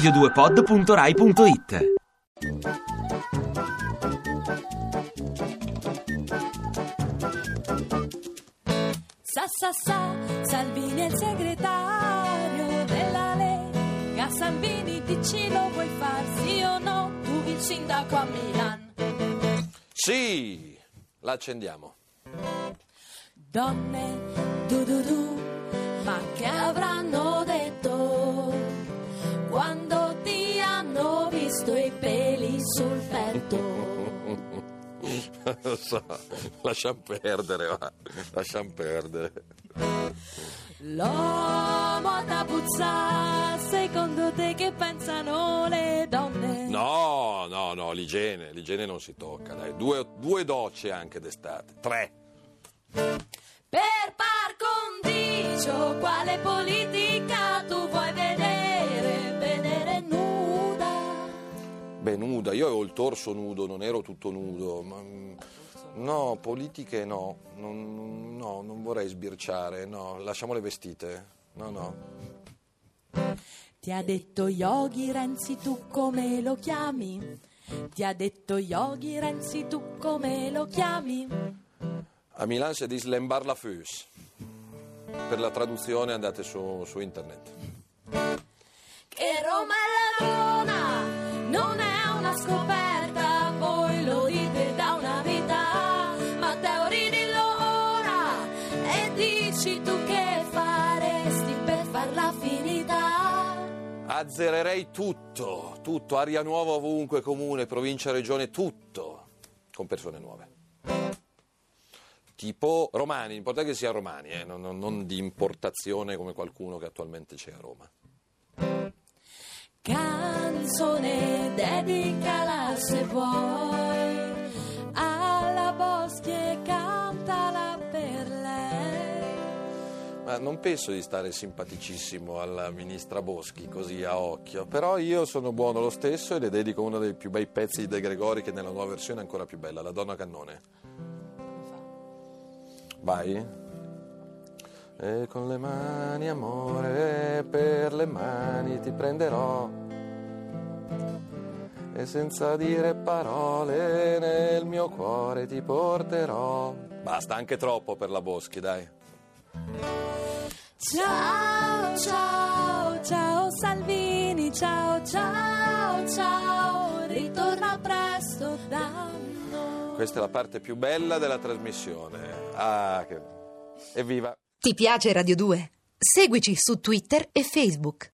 radio2pod.rai.it Sa sa sa, Salvini è il segretario della Lega. Salvini dici lo vuoi far sì o no? Tu il sindaco a Milan. Sì, l'accendiamo. Donne, du du du, visto i peli sul petto? Lo so, lasciamo perdere, va. Lasciamo perdere. L'uomo da puzza, secondo te che pensano le donne? No, no, no, l'igiene, l'igiene non si tocca, dai. Due, due docce anche d'estate. Tre. Per par condicio, quale politica Beh, nuda, io avevo il torso nudo, non ero tutto nudo, ma... mm, No, politiche no, non, no, non vorrei sbirciare, no, lasciamo le vestite, no, no. Ti ha detto Yogi Renzi, tu come lo chiami? Ti ha detto Yogi Renzi, tu come lo chiami? A Milano si dice Lembar la Fus. Per la traduzione andate su, su internet. Che Roma è la luna, Azzererei tutto, tutto, aria nuova ovunque, comune, provincia, regione, tutto, con persone nuove. Tipo romani, l'importante è che sia romani, eh, non, non- di importazione come qualcuno che attualmente c'è a Roma. Canzone dedicala se vuoi Ma non penso di stare simpaticissimo alla ministra Boschi, così a occhio, però io sono buono lo stesso e le dedico uno dei più bei pezzi di De Gregori che nella nuova versione è ancora più bella, La donna cannone. Vai. E con le mani, amore, per le mani ti prenderò. E senza dire parole nel mio cuore ti porterò. Basta, anche troppo per la Boschi, dai. Ciao, ciao, ciao Salvini, ciao, ciao, ciao, ritorna presto da noi. Questa è la parte più bella della trasmissione. Ah, che... Evviva! Ti piace Radio 2? Seguici su Twitter e Facebook.